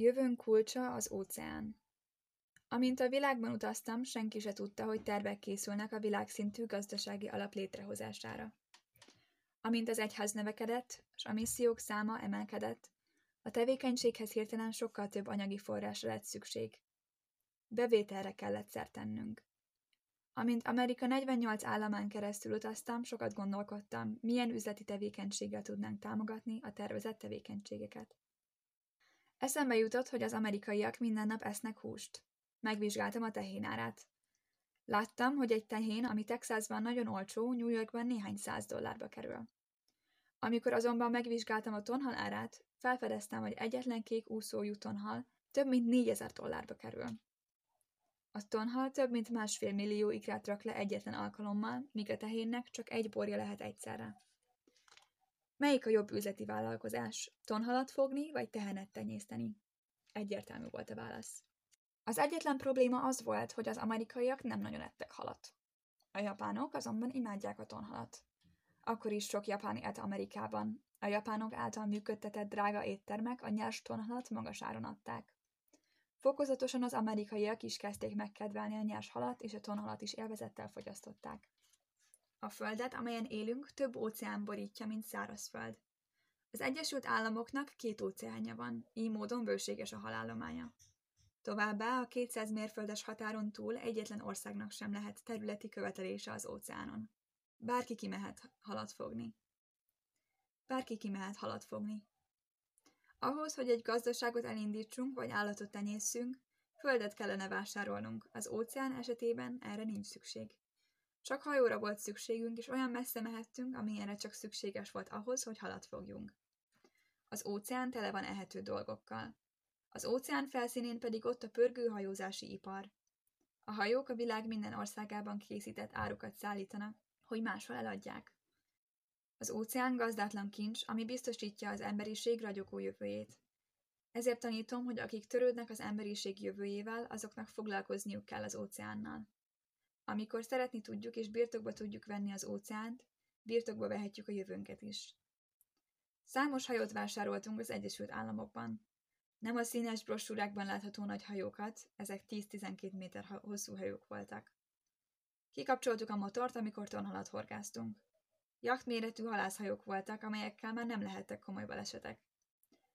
Jövőnk kulcsa az óceán. Amint a világban utaztam, senki se tudta, hogy tervek készülnek a világszintű gazdasági alap létrehozására. Amint az egyház növekedett, és a missziók száma emelkedett, a tevékenységhez hirtelen sokkal több anyagi forrásra lett szükség. Bevételre kellett szert tennünk. Amint Amerika 48 államán keresztül utaztam, sokat gondolkodtam, milyen üzleti tevékenységgel tudnánk támogatni a tervezett tevékenységeket. Eszembe jutott, hogy az amerikaiak minden nap esznek húst. Megvizsgáltam a tehén árát. Láttam, hogy egy tehén, ami Texasban nagyon olcsó, New Yorkban néhány száz dollárba kerül. Amikor azonban megvizsgáltam a tonhal árát, felfedeztem, hogy egyetlen kék úszójú tonhal több mint 4000 dollárba kerül. A tonhal több mint másfél millió ikrát rak le egyetlen alkalommal, míg a tehénnek csak egy borja lehet egyszerre. Melyik a jobb üzleti vállalkozás? Tonhalat fogni, vagy tehenet tenyészteni? Egyértelmű volt a válasz. Az egyetlen probléma az volt, hogy az amerikaiak nem nagyon ettek halat. A japánok azonban imádják a tonhalat. Akkor is sok japán élt Amerikában. A japánok által működtetett drága éttermek a nyers tonhalat magas áron adták. Fokozatosan az amerikaiak is kezdték megkedvelni a nyers halat, és a tonhalat is élvezettel fogyasztották. A földet, amelyen élünk, több óceán borítja, mint szárazföld. Az Egyesült Államoknak két óceánja van, így módon bőséges a halállománya. Továbbá a 200 mérföldes határon túl egyetlen országnak sem lehet területi követelése az óceánon. Bárki kimehet halat fogni. Bárki kimehet halat fogni. Ahhoz, hogy egy gazdaságot elindítsunk, vagy állatot tenyészünk, földet kellene vásárolnunk, az óceán esetében erre nincs szükség. Csak hajóra volt szükségünk, és olyan messze mehettünk, amilyenre csak szükséges volt ahhoz, hogy halat fogjunk. Az óceán tele van ehető dolgokkal. Az óceán felszínén pedig ott a pörgő hajózási ipar. A hajók a világ minden országában készített árukat szállítanak, hogy máshol eladják. Az óceán gazdátlan kincs, ami biztosítja az emberiség ragyogó jövőjét. Ezért tanítom, hogy akik törődnek az emberiség jövőjével, azoknak foglalkozniuk kell az óceánnal. Amikor szeretni tudjuk és birtokba tudjuk venni az óceánt, birtokba vehetjük a jövőnket is. Számos hajót vásároltunk az Egyesült Államokban. Nem a színes brosúrákban látható nagy hajókat, ezek 10-12 méter hosszú hajók voltak. Kikapcsoltuk a motort, amikor tonhalat horgáztunk. Jachtméretű halászhajók voltak, amelyekkel már nem lehettek komoly balesetek.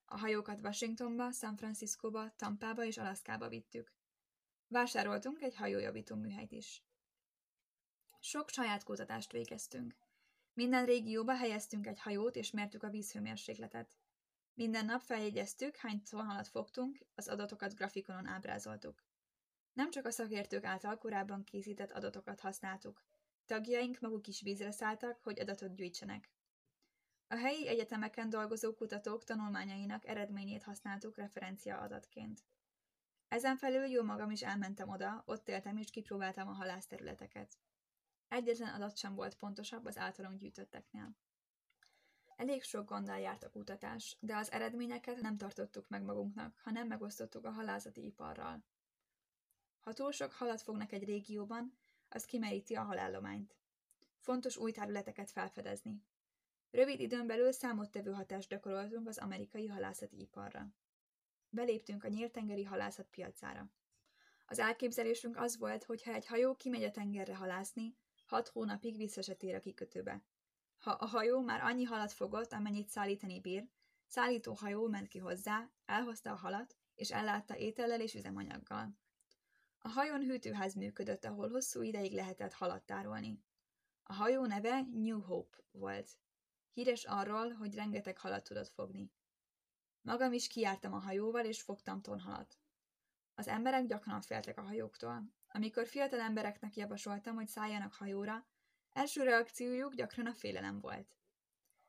A hajókat Washingtonba, San Franciscoba, Tampába és Alaszkába vittük. Vásároltunk egy hajójavító műhelyt is. Sok saját kutatást végeztünk. Minden régióba helyeztünk egy hajót és mértük a vízhőmérsékletet. Minden nap feljegyeztük, hány tonhalat fogtunk, az adatokat grafikonon ábrázoltuk. Nem csak a szakértők által korábban készített adatokat használtuk. Tagjaink maguk is vízre szálltak, hogy adatot gyűjtsenek. A helyi egyetemeken dolgozó kutatók tanulmányainak eredményét használtuk referencia adatként. Ezen felül jó magam is elmentem oda, ott éltem és kipróbáltam a halászterületeket. Egyetlen adat sem volt pontosabb az általunk gyűjtötteknél. Elég sok gonddal járt a kutatás, de az eredményeket nem tartottuk meg magunknak, hanem megosztottuk a halászati iparral. Ha túl sok halat fognak egy régióban, az kimeríti a halállományt. Fontos új területeket felfedezni. Rövid időn belül számottevő hatást gyakoroltunk az amerikai halászati iparra. Beléptünk a nyíltengeri halászat piacára. Az elképzelésünk az volt, hogy ha egy hajó kimegy a tengerre halászni, hat hónapig vissza a kikötőbe. Ha a hajó már annyi halat fogott, amennyit szállítani bír, szállító hajó ment ki hozzá, elhozta a halat, és ellátta étellel és üzemanyaggal. A hajón hűtőház működött, ahol hosszú ideig lehetett halat tárolni. A hajó neve New Hope volt. Híres arról, hogy rengeteg halat tudott fogni. Magam is kijártam a hajóval, és fogtam tonhalat. Az emberek gyakran féltek a hajóktól. Amikor fiatal embereknek javasoltam, hogy szálljanak hajóra, első reakciójuk gyakran a félelem volt.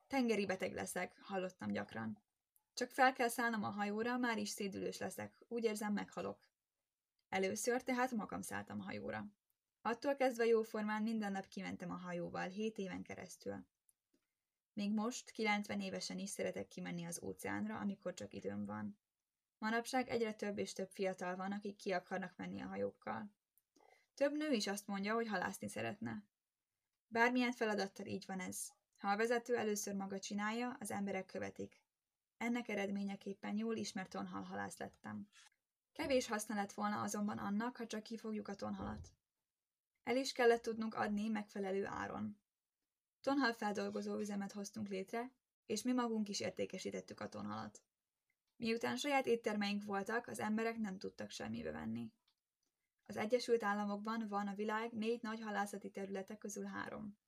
Tengeri beteg leszek, hallottam gyakran. Csak fel kell szállnom a hajóra, már is szédülős leszek, úgy érzem meghalok. Először tehát magam szálltam a hajóra. Attól kezdve jóformán minden nap kimentem a hajóval, hét éven keresztül. Még most, 90 évesen is szeretek kimenni az óceánra, amikor csak időm van. Manapság egyre több és több fiatal van, akik ki akarnak menni a hajókkal. Több nő is azt mondja, hogy halászni szeretne. Bármilyen feladattal így van ez. Ha a vezető először maga csinálja, az emberek követik. Ennek eredményeképpen jól ismert tonhalhalász lettem. Kevés haszna lett volna azonban annak, ha csak kifogjuk a tonhalat. El is kellett tudnunk adni megfelelő áron. Tonhal feldolgozó üzemet hoztunk létre, és mi magunk is értékesítettük a tonhalat. Miután saját éttermeink voltak, az emberek nem tudtak semmibe venni. Az Egyesült Államokban van a világ négy nagy halászati területe közül három.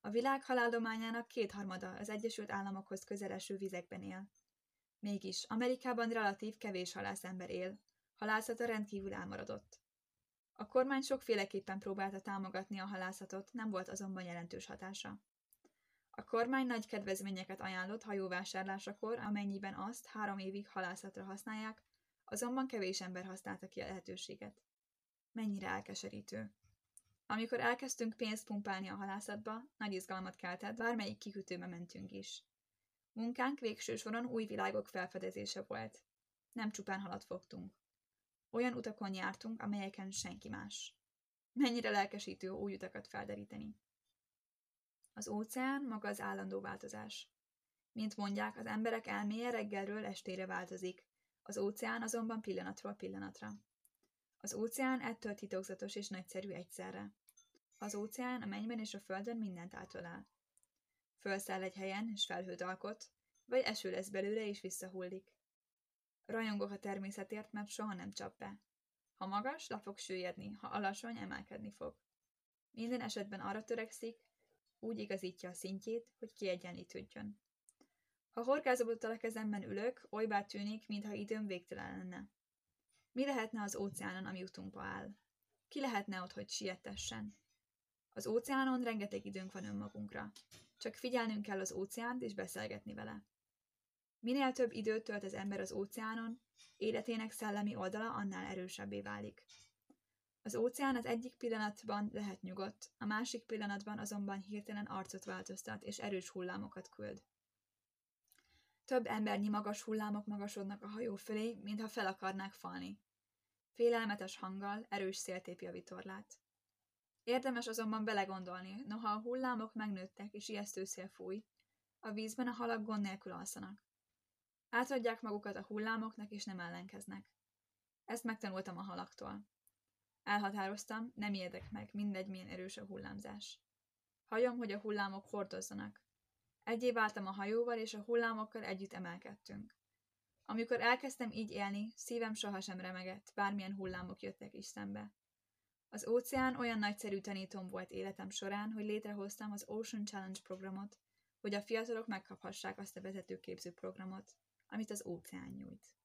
A világ haláldományának kétharmada az Egyesült Államokhoz közeleső vizekben él. Mégis Amerikában relatív kevés halászember él, halászata rendkívül elmaradott. A kormány sokféleképpen próbálta támogatni a halászatot, nem volt azonban jelentős hatása. A kormány nagy kedvezményeket ajánlott hajóvásárlásakor, amennyiben azt három évig halászatra használják, azonban kevés ember használta ki a lehetőséget. Mennyire elkeserítő. Amikor elkezdtünk pénzt pumpálni a halászatba, nagy izgalmat keltett, bármelyik kikötőbe mentünk is. Munkánk végső soron új világok felfedezése volt. Nem csupán halat fogtunk. Olyan utakon jártunk, amelyeken senki más. Mennyire lelkesítő új utakat felderíteni. Az óceán maga az állandó változás. Mint mondják, az emberek elméje reggelről estére változik, az óceán azonban pillanatról pillanatra. Az óceán ettől titokzatos és nagyszerű egyszerre. Az óceán a mennyben és a földön mindent átölel. Fölszáll egy helyen, és felhőt alkot, vagy eső lesz belőle, és visszahullik. Rajongok a természetért, mert soha nem csap be. Ha magas, le fog süllyedni, ha alacsony, emelkedni fog. Minden esetben arra törekszik, úgy igazítja a szintjét, hogy kiegyenlítődjön. Ha horgászobottal a kezemben ülök, olybá tűnik, mintha időm végtelen lenne. Mi lehetne az óceánon, ami utunkba áll? Ki lehetne ott, hogy sietessen? Az óceánon rengeteg időnk van önmagunkra. Csak figyelnünk kell az óceánt és beszélgetni vele. Minél több időt tölt az ember az óceánon, életének szellemi oldala annál erősebbé válik. Az óceán az egyik pillanatban lehet nyugodt, a másik pillanatban azonban hirtelen arcot változtat és erős hullámokat küld. Több embernyi magas hullámok magasodnak a hajó fölé, mintha fel akarnák falni. Félelmetes hanggal erős szél tépi a vitorlát. Érdemes azonban belegondolni, noha a hullámok megnőttek és ijesztő szél fúj, a vízben a halak gond nélkül alszanak. Átadják magukat a hullámoknak és nem ellenkeznek. Ezt megtanultam a halaktól. Elhatároztam, nem érdek meg, mindegy, milyen erős a hullámzás. Hajom, hogy a hullámok hordozzanak. Egyé váltam a hajóval, és a hullámokkal együtt emelkedtünk. Amikor elkezdtem így élni, szívem sohasem remegett, bármilyen hullámok jöttek is szembe. Az óceán olyan nagyszerű tanítóm volt életem során, hogy létrehoztam az Ocean Challenge programot, hogy a fiatalok megkaphassák azt a vezetőképző programot, amit az óceán nyújt.